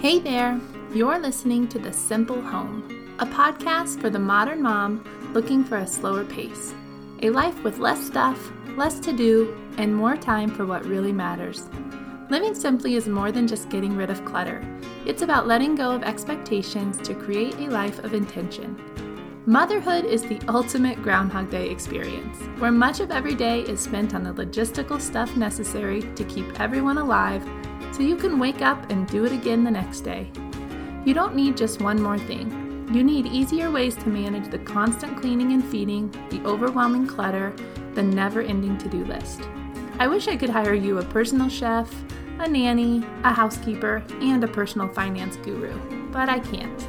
Hey there, you're listening to The Simple Home, a podcast for the modern mom looking for a slower pace, a life with less stuff, less to do, and more time for what really matters. Living simply is more than just getting rid of clutter. It's about letting go of expectations to create a life of intention. Motherhood is the ultimate Groundhog Day experience, where much of every day is spent on the logistical stuff necessary to keep everyone alive so you can wake up and do it again the next day. You don't need just one more thing. You need easier ways to manage the constant cleaning and feeding, the overwhelming clutter, the never ending to do list. I wish I could hire you a personal chef, a nanny, a housekeeper, and a personal finance guru, but I can't.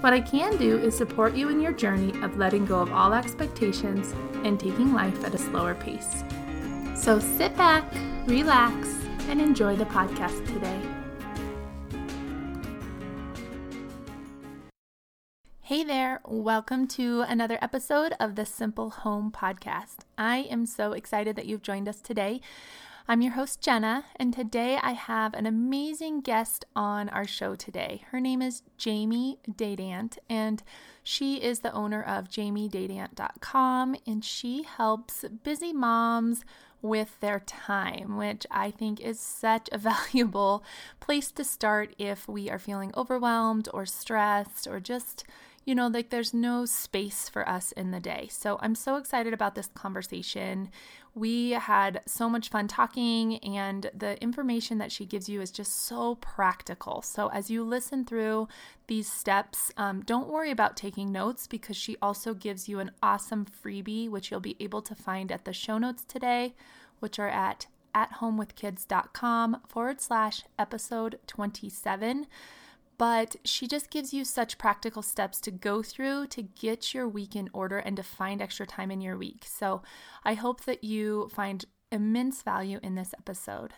What I can do is support you in your journey of letting go of all expectations and taking life at a slower pace. So sit back, relax, and enjoy the podcast today. Hey there, welcome to another episode of the Simple Home Podcast. I am so excited that you've joined us today. I'm your host, Jenna, and today I have an amazing guest on our show today. Her name is Jamie Dadant, and she is the owner of jamiedadant.com, and she helps busy moms with their time, which I think is such a valuable place to start if we are feeling overwhelmed or stressed or just, you know, like there's no space for us in the day. So I'm so excited about this conversation. We had so much fun talking, and the information that she gives you is just so practical. So, as you listen through these steps, um, don't worry about taking notes because she also gives you an awesome freebie, which you'll be able to find at the show notes today, which are at athomewithkids.com forward slash episode 27 but she just gives you such practical steps to go through to get your week in order and to find extra time in your week. So I hope that you find immense value in this episode.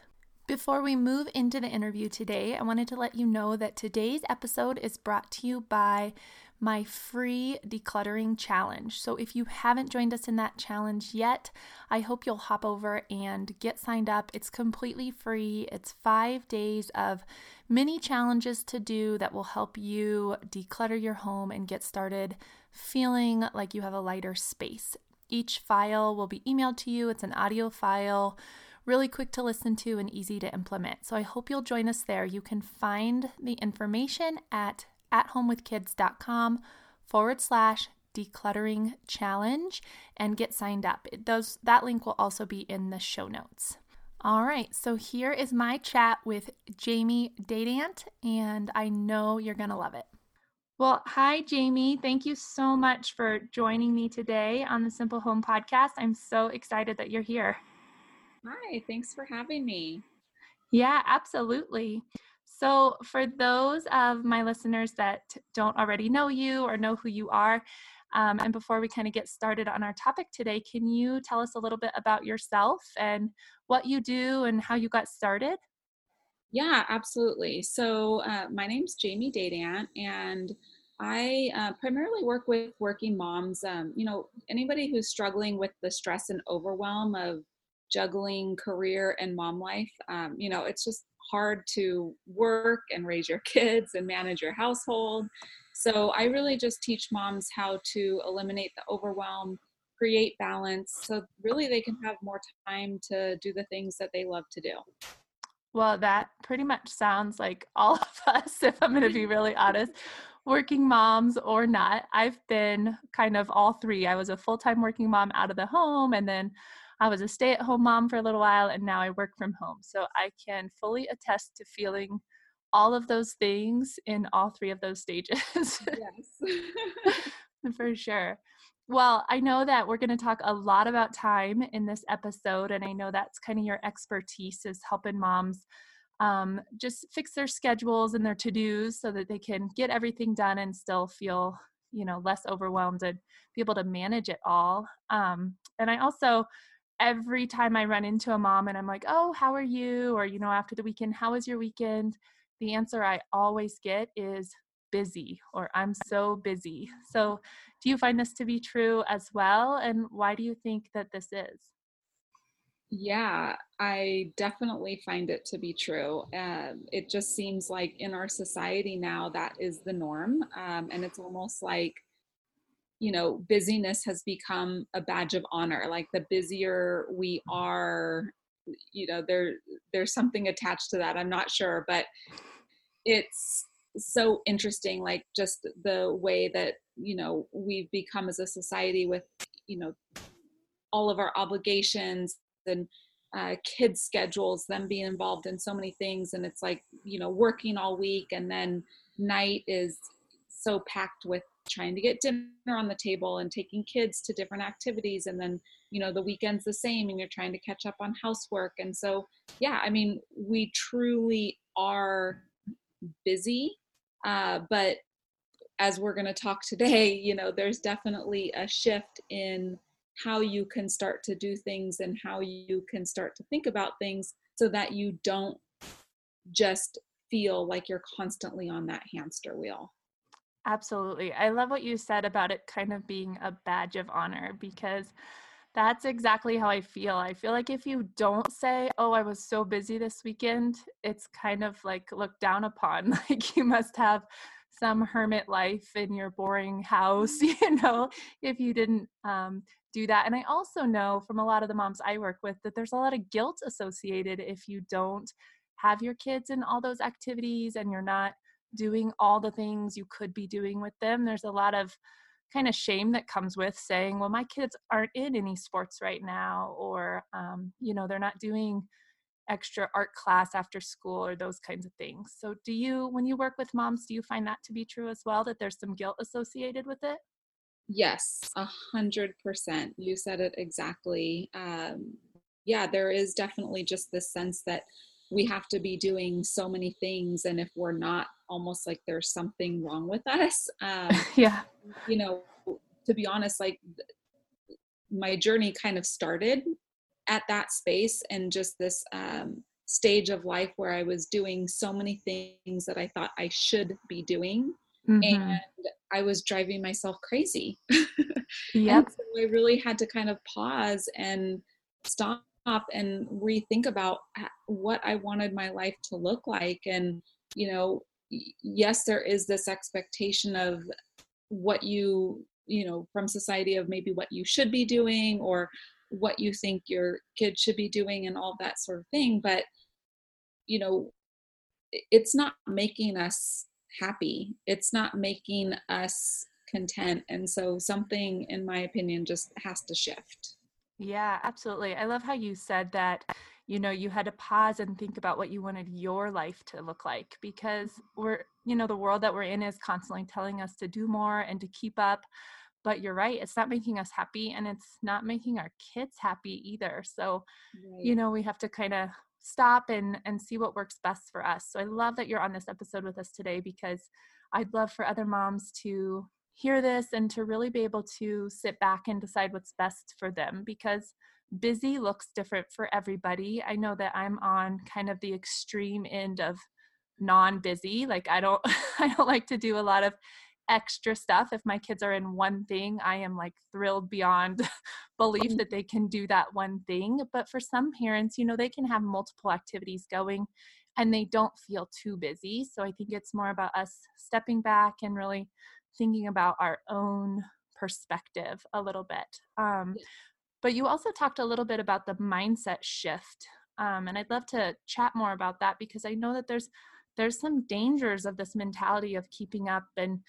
Before we move into the interview today, I wanted to let you know that today's episode is brought to you by my free decluttering challenge. So if you haven't joined us in that challenge yet, I hope you'll hop over and get signed up. It's completely free. It's 5 days of mini challenges to do that will help you declutter your home and get started feeling like you have a lighter space. Each file will be emailed to you. It's an audio file really quick to listen to and easy to implement. So I hope you'll join us there. You can find the information at athomewithkids.com forward slash decluttering challenge and get signed up. It does that link will also be in the show notes. All right, so here is my chat with Jamie Dadant, and I know you're gonna love it. Well, hi, Jamie. Thank you so much for joining me today on the Simple Home Podcast. I'm so excited that you're here. Hi, thanks for having me. Yeah, absolutely. So, for those of my listeners that don't already know you or know who you are, um, and before we kind of get started on our topic today, can you tell us a little bit about yourself and what you do and how you got started? Yeah, absolutely. So, uh, my name's Jamie Dadant, and I uh, primarily work with working moms. Um, you know, anybody who's struggling with the stress and overwhelm of juggling career and mom life. Um, you know, it's just hard to work and raise your kids and manage your household. So I really just teach moms how to eliminate the overwhelm, create balance, so really they can have more time to do the things that they love to do. Well, that pretty much sounds like all of us, if I'm going to be really honest, working moms or not. I've been kind of all three. I was a full time working mom out of the home, and then I was a stay at home mom for a little while and now I work from home. So I can fully attest to feeling all of those things in all three of those stages. Yes. for sure. Well, I know that we're going to talk a lot about time in this episode, and I know that's kind of your expertise is helping moms um, just fix their schedules and their to dos so that they can get everything done and still feel, you know, less overwhelmed and be able to manage it all. Um, and I also every time I run into a mom and I'm like, oh, how are you? Or, you know, after the weekend, how was your weekend? The answer I always get is busy or I'm so busy. So, do you find this to be true as well? And why do you think that this is? Yeah, I definitely find it to be true. Um, it just seems like in our society now that is the norm. Um, and it's almost like, you know, busyness has become a badge of honor. Like the busier we are, you know, there there's something attached to that. I'm not sure, but it's so interesting, like just the way that, you know, we've become as a society with, you know, all of our obligations and uh, kids schedules them being involved in so many things and it's like you know working all week and then night is so packed with trying to get dinner on the table and taking kids to different activities and then you know the weekend's the same and you're trying to catch up on housework and so yeah i mean we truly are busy uh, but as we're going to talk today you know there's definitely a shift in how you can start to do things and how you can start to think about things so that you don't just feel like you're constantly on that hamster wheel. Absolutely. I love what you said about it kind of being a badge of honor because that's exactly how I feel. I feel like if you don't say, Oh, I was so busy this weekend, it's kind of like looked down upon. Like you must have some hermit life in your boring house, you know, if you didn't um, do that. And I also know from a lot of the moms I work with that there's a lot of guilt associated if you don't have your kids in all those activities and you're not doing all the things you could be doing with them. There's a lot of kind of shame that comes with saying, well, my kids aren't in any sports right now, or, um, you know, they're not doing extra art class after school or those kinds of things. So, do you, when you work with moms, do you find that to be true as well, that there's some guilt associated with it? Yes, a hundred percent. You said it exactly. Um, yeah, there is definitely just this sense that we have to be doing so many things, and if we're not, almost like there's something wrong with us. Um, yeah, you know, to be honest, like my journey kind of started at that space and just this um, stage of life where I was doing so many things that I thought I should be doing mm-hmm. and I was driving myself crazy. Yep. so I really had to kind of pause and stop and rethink about what I wanted my life to look like. And, you know, yes, there is this expectation of what you, you know, from society of maybe what you should be doing or what you think your kid should be doing and all that sort of thing. But, you know, it's not making us happy. It's not making us content. And so something, in my opinion, just has to shift. Yeah, absolutely. I love how you said that, you know, you had to pause and think about what you wanted your life to look like because mm-hmm. we're, you know, the world that we're in is constantly telling us to do more and to keep up. But you're right, it's not making us happy and it's not making our kids happy either. So, right. you know, we have to kind of stop and and see what works best for us. So I love that you're on this episode with us today because I'd love for other moms to hear this and to really be able to sit back and decide what's best for them because busy looks different for everybody. I know that I'm on kind of the extreme end of non-busy. Like I don't I don't like to do a lot of extra stuff. If my kids are in one thing, I am like thrilled beyond belief mm. that they can do that one thing. But for some parents, you know, they can have multiple activities going and they don't feel too busy. So I think it's more about us stepping back and really thinking about our own perspective a little bit. Um, but you also talked a little bit about the mindset shift. Um, and I'd love to chat more about that because I know that there's there's some dangers of this mentality of keeping up and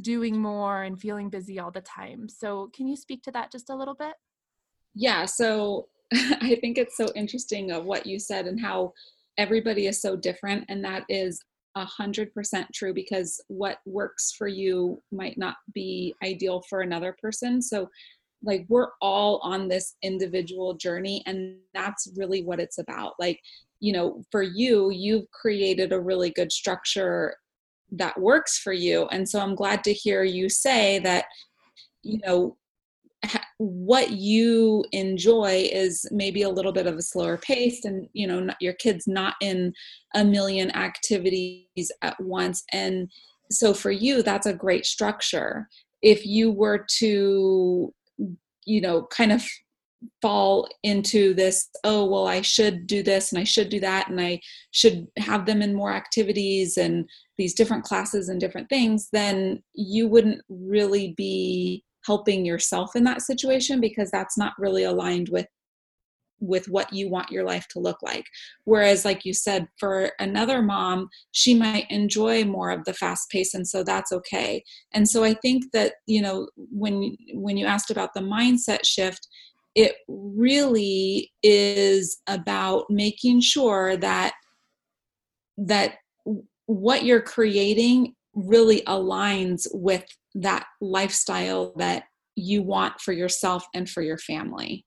doing more and feeling busy all the time. So, can you speak to that just a little bit? Yeah, so I think it's so interesting of what you said and how everybody is so different and that is a hundred percent true because what works for you might not be ideal for another person so like we're all on this individual journey and that's really what it's about. Like you know for you you've created a really good structure that works for you and so i'm glad to hear you say that you know what you enjoy is maybe a little bit of a slower pace and you know your kids not in a million activities at once and so for you that's a great structure. If you were to you know kind of fall into this oh well i should do this and i should do that and i should have them in more activities and these different classes and different things then you wouldn't really be helping yourself in that situation because that's not really aligned with with what you want your life to look like. Whereas like you said for another mom she might enjoy more of the fast pace and so that's okay. And so i think that you know when when you asked about the mindset shift it really is about making sure that that what you're creating really aligns with that lifestyle that you want for yourself and for your family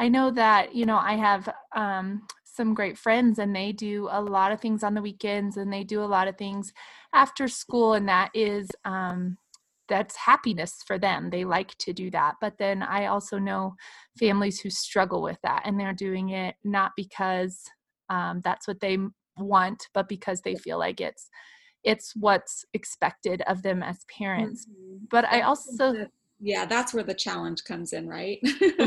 I know that, you know, I have um, some great friends and they do a lot of things on the weekends and they do a lot of things after school, and that is. Um, that's happiness for them. They like to do that. But then I also know families who struggle with that and they're doing it not because um, that's what they want, but because they feel like it's it's what's expected of them as parents. Mm-hmm. But I also yeah that's where the challenge comes in right?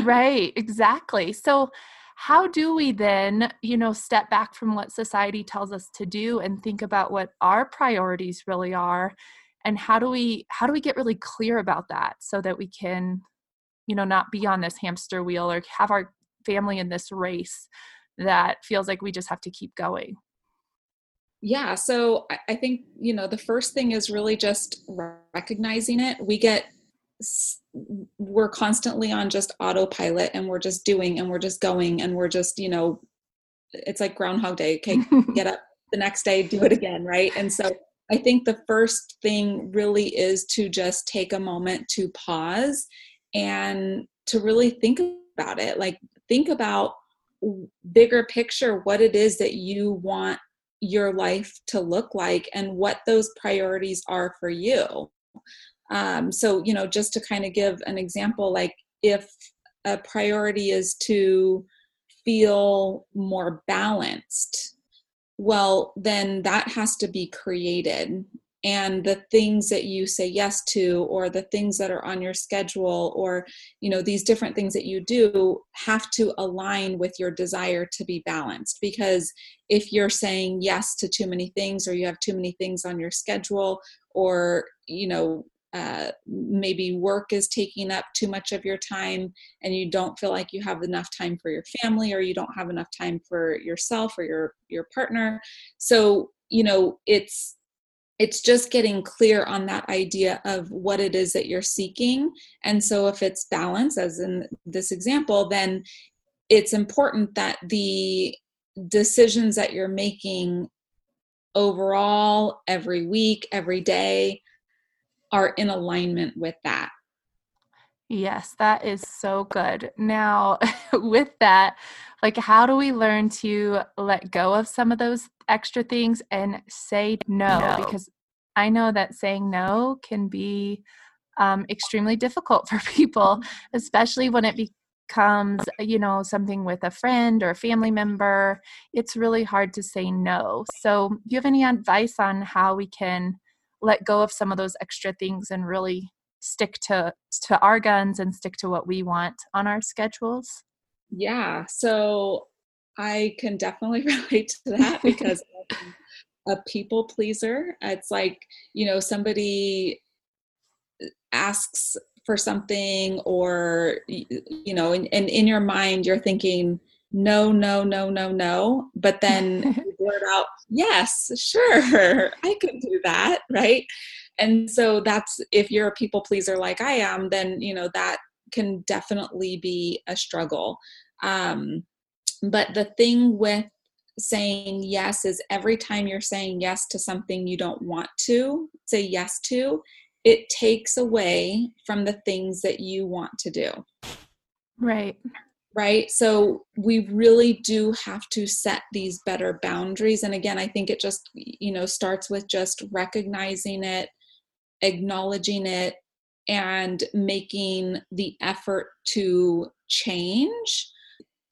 Right exactly. So how do we then you know step back from what society tells us to do and think about what our priorities really are? And how do we how do we get really clear about that so that we can you know not be on this hamster wheel or have our family in this race that feels like we just have to keep going? Yeah so i think you know the first thing is really just recognizing it. We get we're constantly on just autopilot and we're just doing and we're just going and we're just you know it's like groundhog day. Okay get up the next day do it again right? And so i think the first thing really is to just take a moment to pause and to really think about it. Like think about bigger picture what it is that you want your life to look like and what those priorities are for you um, so, you know, just to kind of give an example, like if a priority is to feel more balanced, well, then that has to be created. And the things that you say yes to, or the things that are on your schedule, or, you know, these different things that you do have to align with your desire to be balanced. Because if you're saying yes to too many things, or you have too many things on your schedule, or, you know, uh, maybe work is taking up too much of your time and you don't feel like you have enough time for your family or you don't have enough time for yourself or your your partner. So you know it's it's just getting clear on that idea of what it is that you're seeking. And so if it's balance as in this example then it's important that the decisions that you're making overall every week every day are in alignment with that. Yes, that is so good. Now, with that, like, how do we learn to let go of some of those extra things and say no? no. Because I know that saying no can be um, extremely difficult for people, especially when it becomes, you know, something with a friend or a family member. It's really hard to say no. So, do you have any advice on how we can let go of some of those extra things and really stick to to our guns and stick to what we want on our schedules. Yeah so i can definitely relate to that because a people pleaser. It's like you know somebody uh, asks for something or you know and, and in your mind you're thinking no, no, no, no, no. But then you blurt out, yes, sure, I can do that, right? And so that's if you're a people pleaser like I am, then you know that can definitely be a struggle. Um, but the thing with saying yes is every time you're saying yes to something you don't want to say yes to, it takes away from the things that you want to do. Right right? So we really do have to set these better boundaries. And again i think it just you know starts with just recognizing it acknowledging it and making the effort to change.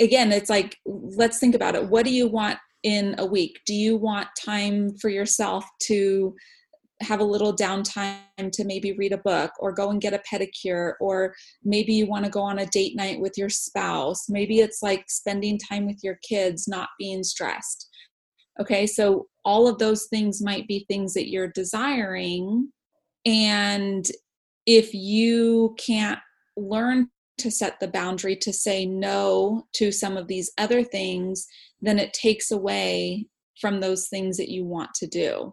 Again it's like let's think about it. What do you want in a week? Do you want time for yourself to have a little downtime to maybe read a book or go and get a pedicure or maybe you want to go on a date night with your spouse. Maybe it's like spending time with your kids not being stressed. Okay so all of those things might be things that you're desiring and if you can't learn to set the boundary to say no to some of these other things then it takes away from those things that you want to do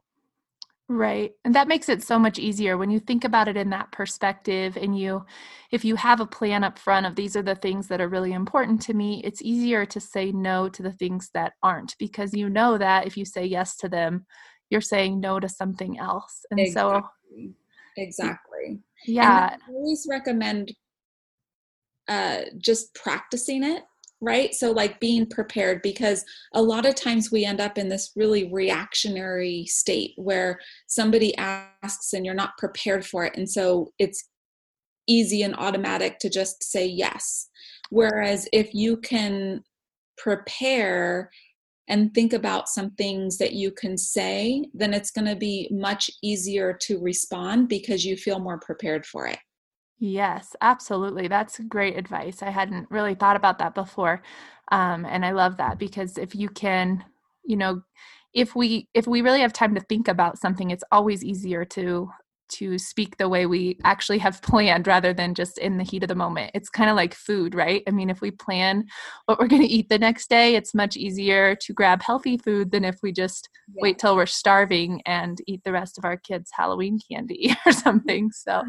Right. And that makes it so much easier when you think about it in that perspective and you if you have a plan up front of these are the things that are really important to me, it's easier to say no to the things that aren't because you know that if you say yes to them, you're saying no to something else. And exactly. so exactly. Yeah. Always recommend uh just practicing it right? So, like being prepared, because a lot of times we end up in this really reactionary state where somebody asks and you're not prepared for it. And so it's easy and automatic to just say yes. Whereas if you can prepare and think about some things that you can say, then it's going to be much easier to respond because you feel more prepared for it. Yes, absolutely. That's great advice. I hadn't really thought about that before. Um, and I love that because if you can, you know, if we if we really have time to think about something, it's always easier to to speak the way we actually have planned rather than just in the heat of the moment. It's kind of like food, right? I mean, if we plan what we're going to eat the next day, it's much easier to grab healthy food than if we just yeah. wait till we're starving and eat the rest of our kids' Halloween candy or something. So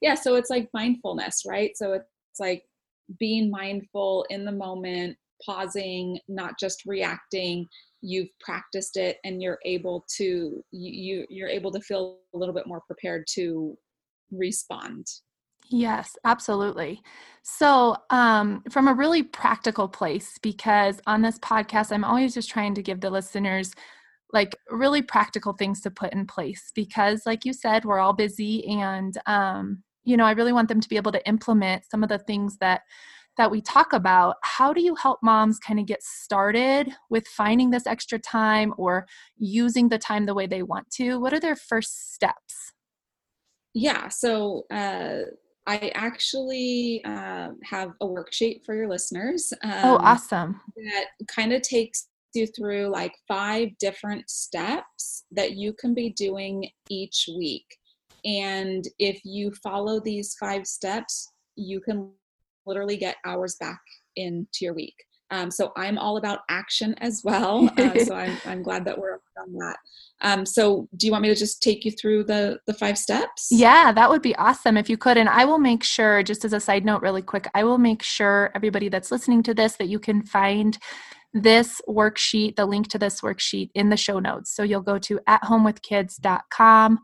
yeah so it's like mindfulness right? So it's like being mindful in the moment pausing not just reacting. You've practiced it and you're able to you you're able to feel a little bit more prepared to respond. Yes, absolutely. So, um, from a really practical place, because on this podcast, I'm always just trying to give the listeners like really practical things to put in place because, like you said, we're all busy and um, you know i really want them to be able to implement some of the things that that we talk about how do you help moms kind of get started with finding this extra time or using the time the way they want to what are their first steps yeah so uh I actually uh, have a worksheet for your listeners. Oh, um, oh, awesome. That kind of takes you through like five different steps that you can be doing each week. And if you follow these five steps, you can literally get hours back into your week. Um, so I'm all about action as well. Uh, so I'm, I'm glad that we're on that. Um, so do you want me to just take you through the the five steps? Yeah, that would be awesome if you could. And I will make sure, just as a side note, really quick, I will make sure everybody that's listening to this that you can find this worksheet, the link to this worksheet in the show notes. So you'll go to athomewithkids.com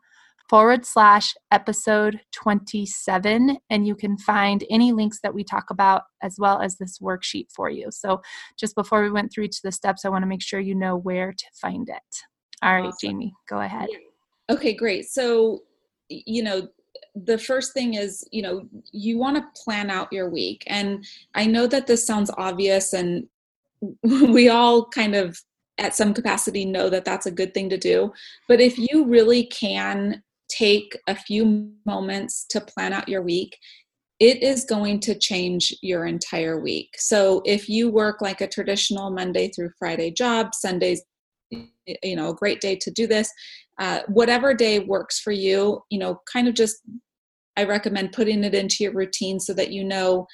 forward slash episode 27 and you can find any links that we talk about as well as this worksheet for you. So just before we went through each of the steps i want to make sure you know where to find it. All right awesome. jamie go ahead. Okay great. So you know the first thing is you know you want to plan out your week and i know that this sounds obvious and we all kind of at some capacity know that that's a good thing to do but if you really can take a few moments to plan out your week, it is going to change your entire week. So if you work like a traditional Monday through Friday job, Sundays, you know, a great day to do this. Uh, whatever day works for you, you know, kind of just, I recommend putting it into your routine so that you know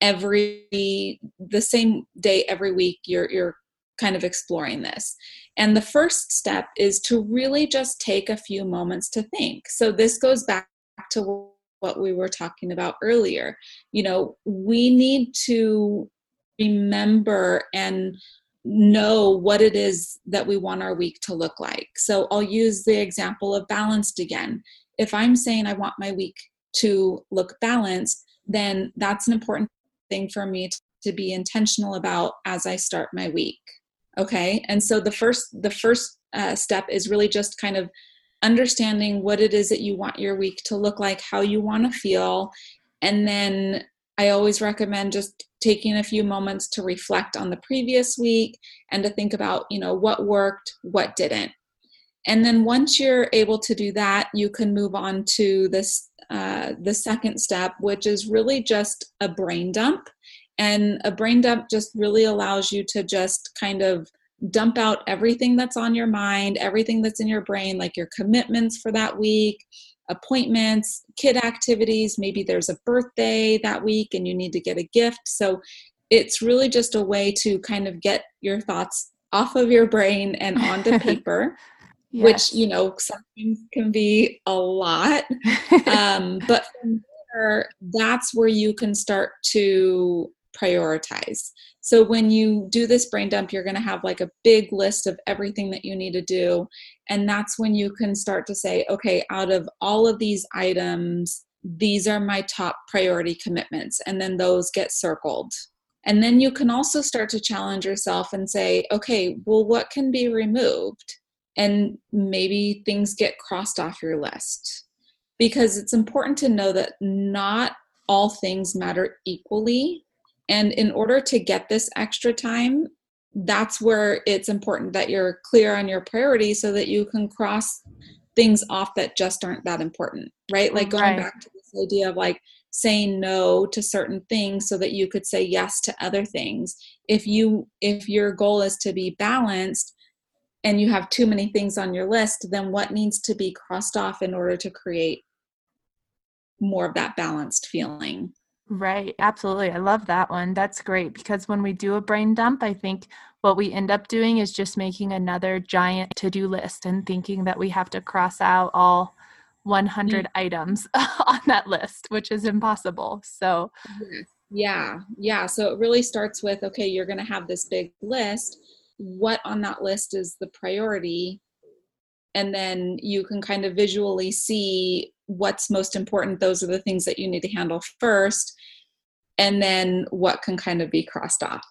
every the same day every week you're you're kind of exploring this. And the first step is to really just take a few moments to think. So this goes back to what we were talking about earlier. You know, we need to remember and know what it is that we want our week to look like. So I'll use the example of balanced again. If I'm saying I want my week to look balanced, then that's an important thing for me to be intentional about as I start my week okay and so the first the first uh, step is really just kind of understanding what it is that you want your week to look like how you want to feel and then i always recommend just taking a few moments to reflect on the previous week and to think about you know what worked what didn't And then once you're able to do that, you can move on to this uh, the second step, which is really just a brain dump. And a brain dump just really allows you to just kind of dump out everything that's on your mind, everything that's in your brain, like your commitments for that week, appointments, kid activities. Maybe there's a birthday that week and you need to get a gift. So it's really just a way to kind of get your thoughts off of your brain and onto paper. yes. Which you know sometimes can be a lot, um, but from there, that's where you can start to prioritize. So when you do this brain dump, you're going to have like a big list of everything that you need to do. And that's when you can start to say, okay, out of all of these items, these are my top priority commitments. And then those get circled. And then you can also start to challenge yourself and say, okay, well, what can be removed? And maybe things get crossed off your list. Because it's important to know that not all things matter equally and in order to get this extra time, that's where it's important that you're clear on your priorities so that you can cross things off that just aren't that important, right? Like going right. back to this idea of like saying no to certain things so that you could say yes to other things. If you if your goal is to be balanced and you have too many things on your list, then what needs to be crossed off in order to create more of that balanced feeling? Right, absolutely. I love that one. That's great because when we do a brain dump, I think what we end up doing is just making another giant to do list and thinking that we have to cross out all 100 mm. items on that list, which is impossible. So, yeah, yeah. So it really starts with okay, you're going to have this big list. What on that list is the priority? And then you can kind of visually see what's most important those are the things that you need to handle first and then what can kind of be crossed off.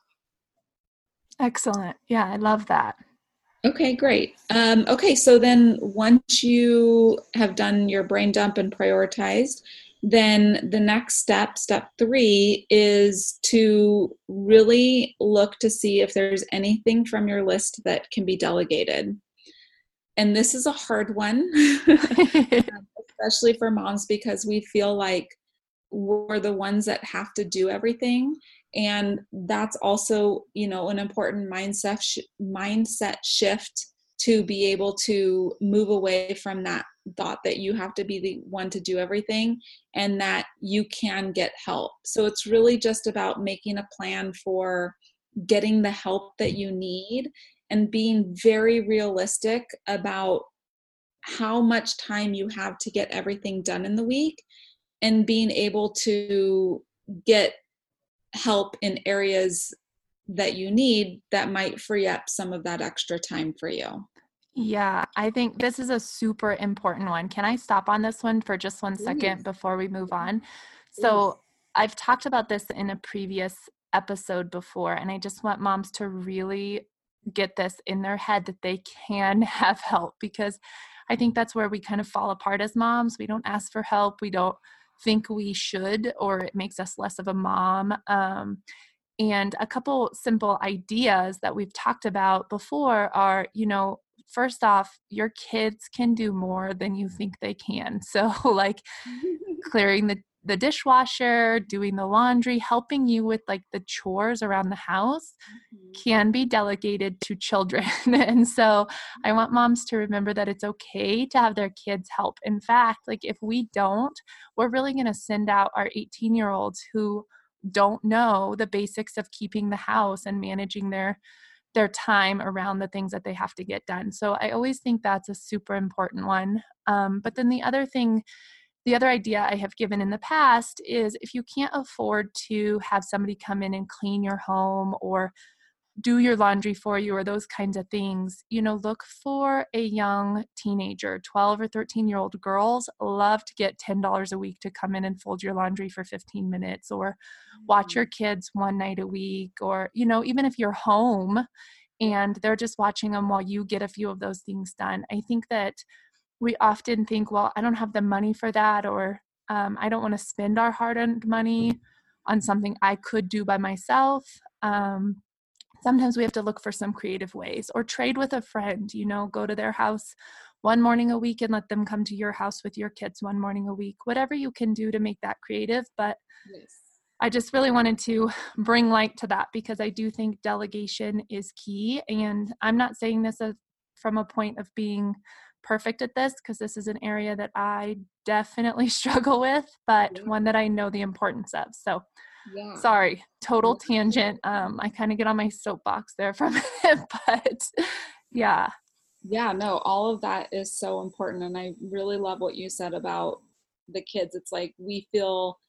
Excellent. Yeah i love that. Okay great. Um, okay so then once you have done your brain dump and prioritized then the next step step three is to really look to see if there's anything from your list that can be delegated. And this is a hard one especially for moms because we feel like we're the ones that have to do everything. And that's also you know an important mindset sh- mindset shift to be able to move away from that thought that you have to be the one to do everything and that you can get help. So it's really just about making a plan for getting the help that you need and being very realistic about how much time you have to get everything done in the week and being able to get help in areas that you need that might free up some of that extra time for you. Yeah, I think this is a super important one. Can I stop on this one for just one second before we move on? So, I've talked about this in a previous episode before, and I just want moms to really get this in their head that they can have help because I think that's where we kind of fall apart as moms. We don't ask for help. We don't think we should, or it makes us less of a mom. Um, and a couple simple ideas that we've talked about before are, you know, first off, your kids can do more than you think they can. So, like clearing the the dishwasher, doing the laundry, helping you with like the chores around the house mm-hmm. can be delegated to children. and so I want moms to remember that it's okay to have their kids help. In fact, like if we don't, we're really going to send out our 18 year olds who don't know the basics of keeping the house and managing their their time around the things that they have to get done. So I always think that's a super important one. Um, but then the other thing the other idea I have given in the past is if you can't afford to have somebody come in and clean your home or do your laundry for you or those kinds of things, you know, look for a young teenager. 12 or 13 year old girls love to get $10 a week to come in and fold your laundry for 15 minutes or watch your mm-hmm. kids one night a week or, you know, even if you're home and they're just watching them while you get a few of those things done. I think that we often think, well, I don't have the money for that, or um, I don't want to spend our hard earned money on something I could do by myself. Um, sometimes we have to look for some creative ways or trade with a friend, you know, go to their house one morning a week and let them come to your house with your kids one morning a week, whatever you can do to make that creative. But yes. I just really wanted to bring light to that because I do think delegation is key. And I'm not saying this as, from a point of being perfect at this because this is an area that I definitely struggle with, but yeah. one that I know the importance of. So, yeah. sorry, total tangent. Um, I kind of get on my soapbox there from it, but yeah. Yeah, no, all of that is so important. And I really love what you said about the kids. It's like we feel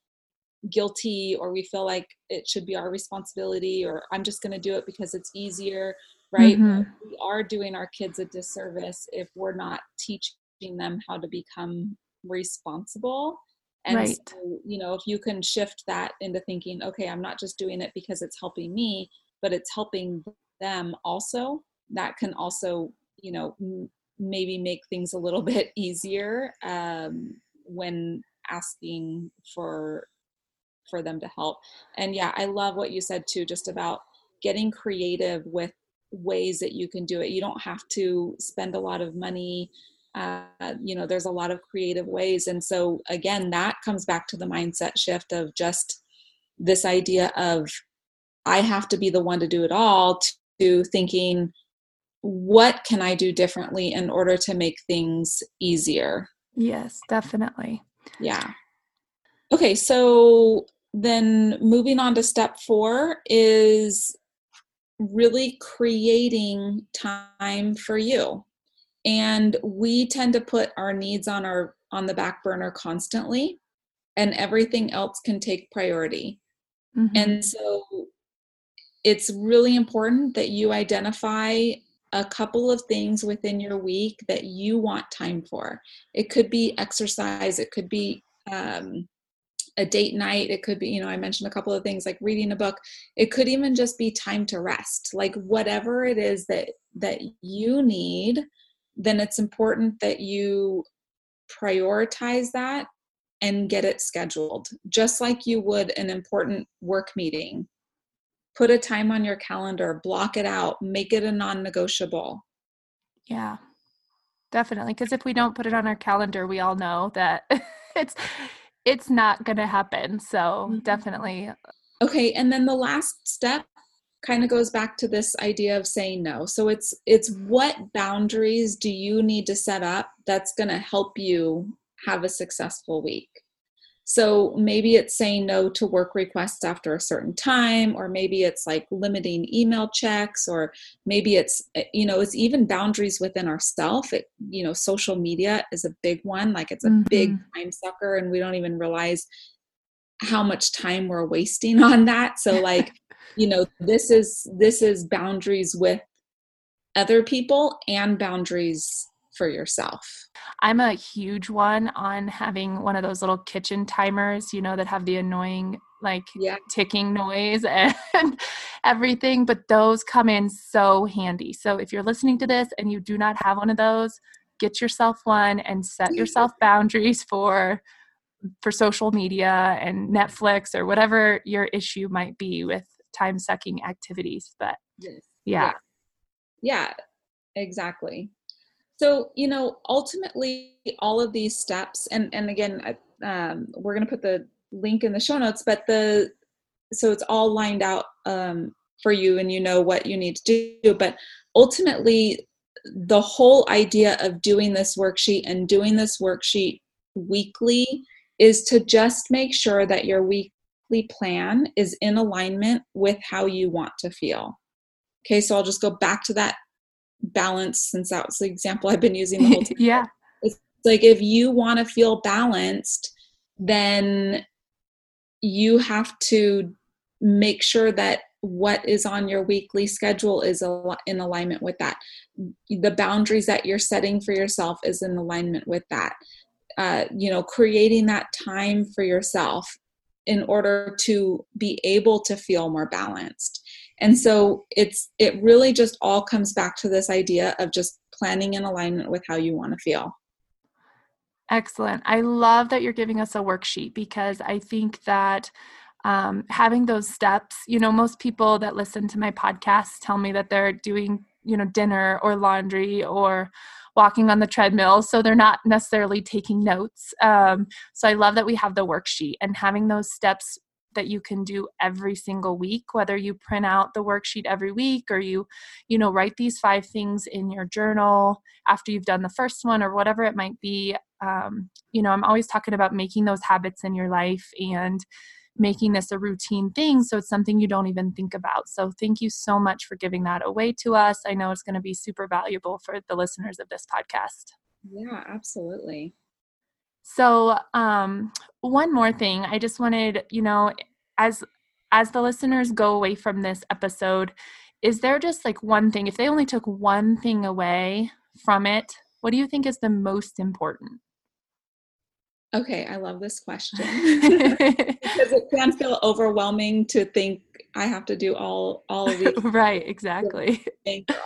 guilty or we feel like it should be our responsibility or I'm just going to do it because it's easier, right? Mm-hmm. We are doing our kids a disservice if we're not teaching them how to become responsible. And right. so, you know, if you can shift that into thinking, okay, I'm not just doing it because it's helping me, but it's helping them also, that can also, you know, m- maybe make things a little bit easier um, when asking for for them to help. And yeah, I love what you said too, just about getting creative with ways that you can do it. You don't have to spend a lot of money. Uh, you know, there's a lot of creative ways. And so, again, that comes back to the mindset shift of just this idea of I have to be the one to do it all to thinking, what can I do differently in order to make things easier? Yes, definitely. Yeah. Okay, so then moving on to step four is really creating time for you. And we tend to put our needs on our on the back burner constantly and everything else can take priority. Mm-hmm. and so it's really important that you identify a couple of things within your week that you want time for. It could be exercise it could be um, a date night it could be you know i mentioned a couple of things like reading a book. It could even just be time to rest like whatever it is that that you need then it's important that you prioritize that and get it scheduled just like you would an important work meeting. Put a time on your calendar block it out make it a non-negotiable. Yeah definitely because if we don't put it on our calendar we all know that it's it's not going to happen. So mm-hmm. definitely. Okay, and then the last step kind of goes back to this idea of saying no. So it's it's what boundaries do you need to set up that's going to help you have a successful week. So maybe it's saying no to work requests after a certain time, or maybe it's like limiting email checks, or maybe it's, eh, you know, it's even boundaries within ourself. It, you know, social media is a big one. Like it's a mm-hmm. big time sucker, and we don't even realize how much time we're wasting on that. So like, you know, this is this is boundaries with other people and boundaries for yourself? I'm a huge one on having one of those little kitchen timers, you know, that have the annoying like yeah. ticking noise and everything, but those come in so handy. So if you're listening to this and you do not have one of those, get yourself one and set yourself boundaries for for social media and Netflix or whatever your issue might be with time sucking activities. But yes. yeah. Yeah, exactly. So, you know, ultimately, all of these steps, and and again, um, we're going to put the link in the show notes, but the so it's all lined out um, for you, and you know what you need to do. But ultimately, the whole idea of doing this worksheet and doing this worksheet weekly is to just make sure that your weekly plan is in alignment with how you want to feel. Okay, so I'll just go back to that balance since that was the example I've been using the whole time. yeah. It's like if you want to feel balanced, then you have to make sure that what is on your weekly schedule is in alignment with that. The boundaries that you're setting for yourself is in alignment with that. Uh, you know, creating that time for yourself in order to be able to feel more balanced and so it's it really just all comes back to this idea of just planning in alignment with how you want to feel. Excellent. I love that you're giving us a worksheet because i think that um, having those steps you know most people that listen to my podcast tell me that they're doing you know dinner or laundry or walking on the treadmill so they're not necessarily taking notes. Um, so i love that we have the worksheet and having those steps that you can do every single week whether you print out the worksheet every week or you you know write these five things in your journal after you've done the first one or whatever it might be um, you know i'm always talking about making those habits in your life and making this a routine thing so it's something you don't even think about. So thank you so much for giving that away to us. I know it's going to be super valuable for the listeners of this podcast. Yeah absolutely so um one more thing i just wanted you know as as the listeners go away from this episode is there just like one thing if they only took one thing away from it what do you think is the most important? Okay, I love this question. Because it can feel overwhelming to think I have to do all all of these right exactly.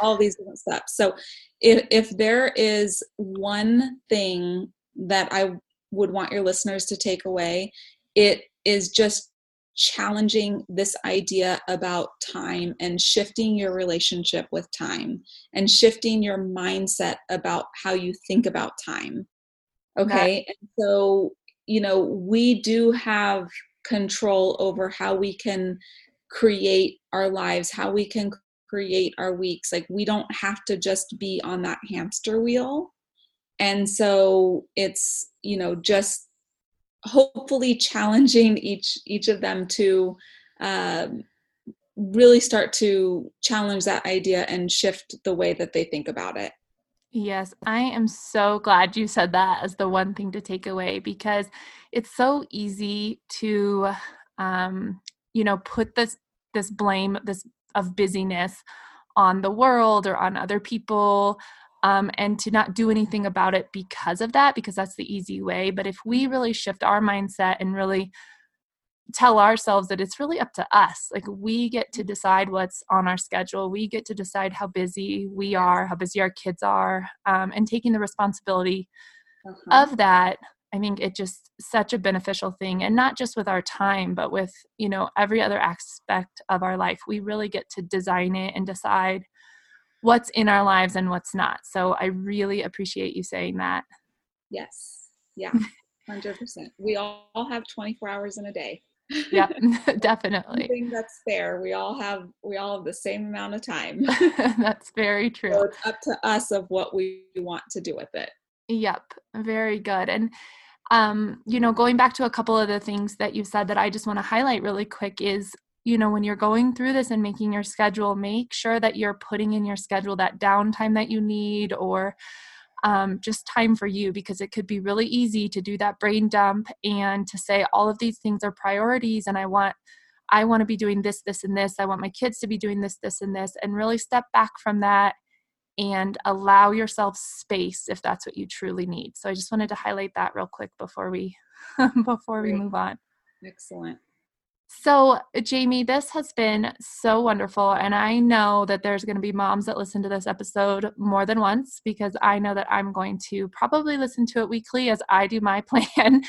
all these different steps. So if if there is one thing that I would want your listeners to take away, it is just challenging this idea about time and shifting your relationship with time and shifting your mindset about how you think about time. Okay? And so you know we do have control over how we can create our lives how we can create our weeks. Like we don't have to just be on that hamster wheel and so it's you know just hopefully challenging each each of them to um, really start to challenge that idea and shift the way that they think about it. Yes, I am so glad you said that as the one thing to take away because it's so easy to um you know put this this blame this of busyness on the world or on other people um, and to not do anything about it because of that because that's the easy way but if we really shift our mindset and really tell ourselves that it's really up to us. Like we get to decide what's on our schedule. We get to decide how busy we are, how busy our kids are, um, and taking the responsibility uh-huh. of that. I think it just such a beneficial thing, and not just with our time, but with you know every other aspect of our life. We really get to design it and decide what's in our lives and what's not. So I really appreciate you saying that. Yes. Yeah. 100%. We all have 24 hours in a day yeah definitely think that's fair we all have we all have the same amount of time that's very true so it's up to us of what we want to do with it yep very good and um you know going back to a couple of the things that you said that i just want to highlight really quick is you know when you're going through this and making your schedule make sure that you're putting in your schedule that downtime that you need or um, just time for you because it could be really easy to do that brain dump and to say all of these things are priorities and I want I want to be doing this, this, and this. I want my kids to be doing this, this, and this, and really step back from that and allow yourself space if that's what you truly need. So I just wanted to highlight that real quick before we before we move on. Excellent. So, Jamie, this has been so wonderful. And I know that there's going to be moms that listen to this episode more than once because I know that I'm going to probably listen to it weekly as I do my plan.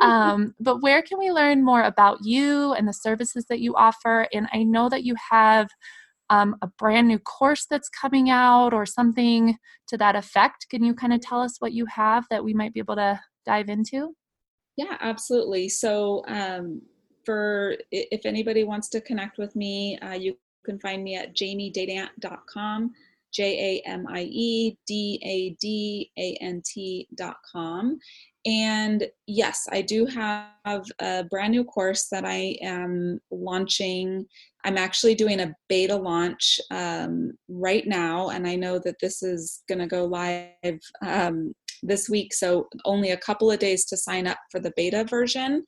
um, but where can we learn more about you and the services that you offer? And I know that you have um, a brand new course that's coming out or something to that effect. Can you kind of tell us what you have that we might be able to dive into? Yeah, absolutely. So, um, for if anybody wants to connect with me, uh, you can find me at jamiedadant.com, J A M I E D A D A N T.com. And yes, I do have a brand new course that I am launching. I'm actually doing a beta launch um, right now, and I know that this is going to go live um, this week. So, only a couple of days to sign up for the beta version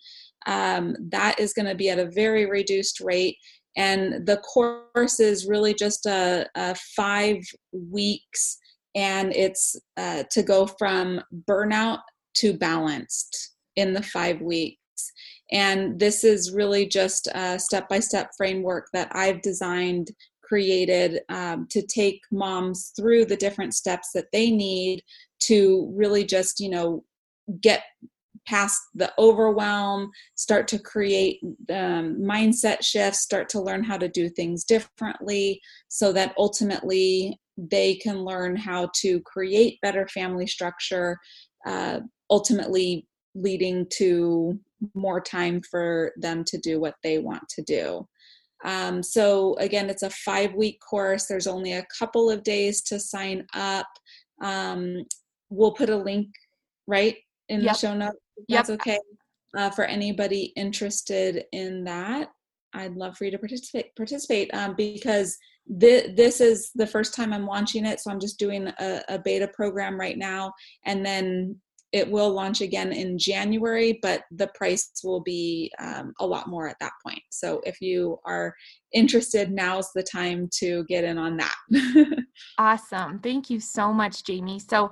um, that is going to be at a very reduced rate. And the course is really just a, a five weeks, and it's uh, to go from burnout to balanced in the five weeks. And this is really just a step by step framework that I've designed, created um, to take moms through the different steps that they need to really just, you know, get past the overwhelm, start to create um, mindset shifts, start to learn how to do things differently so that ultimately they can learn how to create better family structure, uh, ultimately leading to more time for them to do what they want to do. Um, so, again, it's a five week course. There's only a couple of days to sign up. Um, we'll put a link right in yep. the show notes. That's yep. okay. Uh, for anybody interested in that, I'd love for you to participate. Participate um, because th- this is the first time I'm launching it, so I'm just doing a, a beta program right now, and then it will launch again in January, but the price will be um, a lot more at that point. So if you are interested, now's the time to get in on that. awesome. Thank you so much, Jamie. So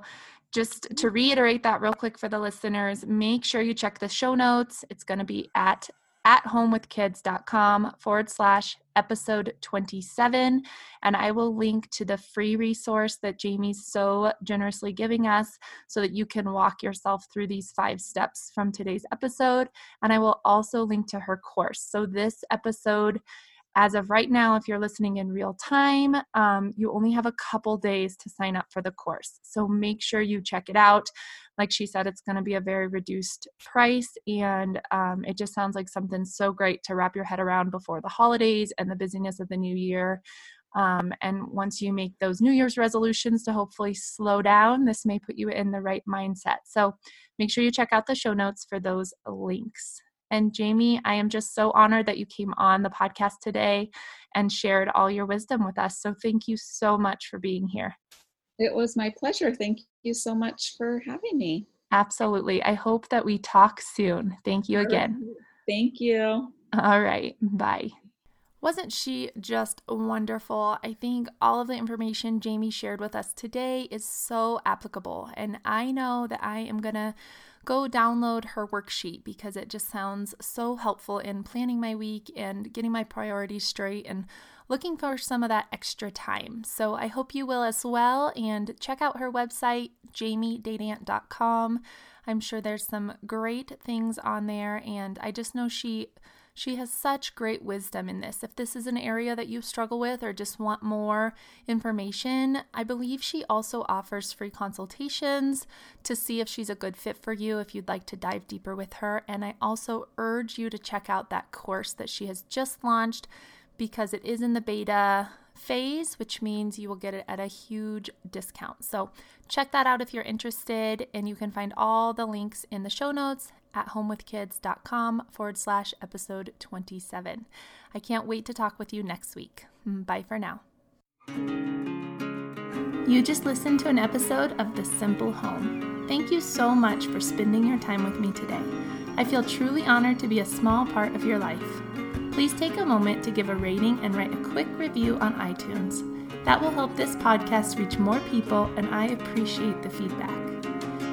just to reiterate that real quick for the listeners, make sure you check the show notes. It's going to be at at homewithkids.com forward slash episode 27. And I will link to the free resource that Jamie's so generously giving us so that you can walk yourself through these five steps from today's episode. And I will also link to her course. So this episode as of right now, if you're listening in real time, um, you only have a couple days to sign up for the course. So make sure you check it out. Like she said, it's going to be a very reduced price, and um, it just sounds like something so great to wrap your head around before the holidays and the busyness of the new year. Um, and once you make those New Year's resolutions to hopefully slow down, this may put you in the right mindset. So make sure you check out the show notes for those links. And Jamie, I am just so honored that you came on the podcast today and shared all your wisdom with us. So thank you so much for being here. It was my pleasure. Thank you so much for having me. Absolutely. I hope that we talk soon. Thank you again. Thank you. All right. Bye. Wasn't she just wonderful? I think all of the information Jamie shared with us today is so applicable. And I know that I am going to go download her worksheet because it just sounds so helpful in planning my week and getting my priorities straight and looking for some of that extra time. So I hope you will as well and check out her website, jamiedadant.com. I'm sure there's some great things on there and I just know she she has such great wisdom in this. If this is an area that you struggle with or just want more information, I believe she also offers free consultations to see if she's a good fit for you if you'd like to dive deeper with her. And I also urge you to check out that course that she has just launched because it is in the beta phase, which means you will get it at a huge discount. So check that out if you're interested, and you can find all the links in the show notes at homewithkids.com forward slash episode 27. I can't wait to talk with you next week. Mm, bye for now. You just listened to an episode of The Simple Home. Thank you so much for spending your time with me today. I feel truly honored to be a small part of your life. Please take a moment to give a rating and write a quick review on iTunes. That will help this podcast reach more people, and I appreciate the feedback.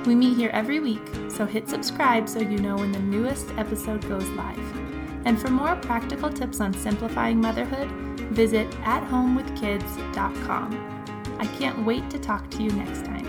We meet here every week, so hit subscribe so you know when the newest episode goes live. And for more practical tips on simplifying motherhood, visit athomewithkids.com. I can't wait to talk to you next time.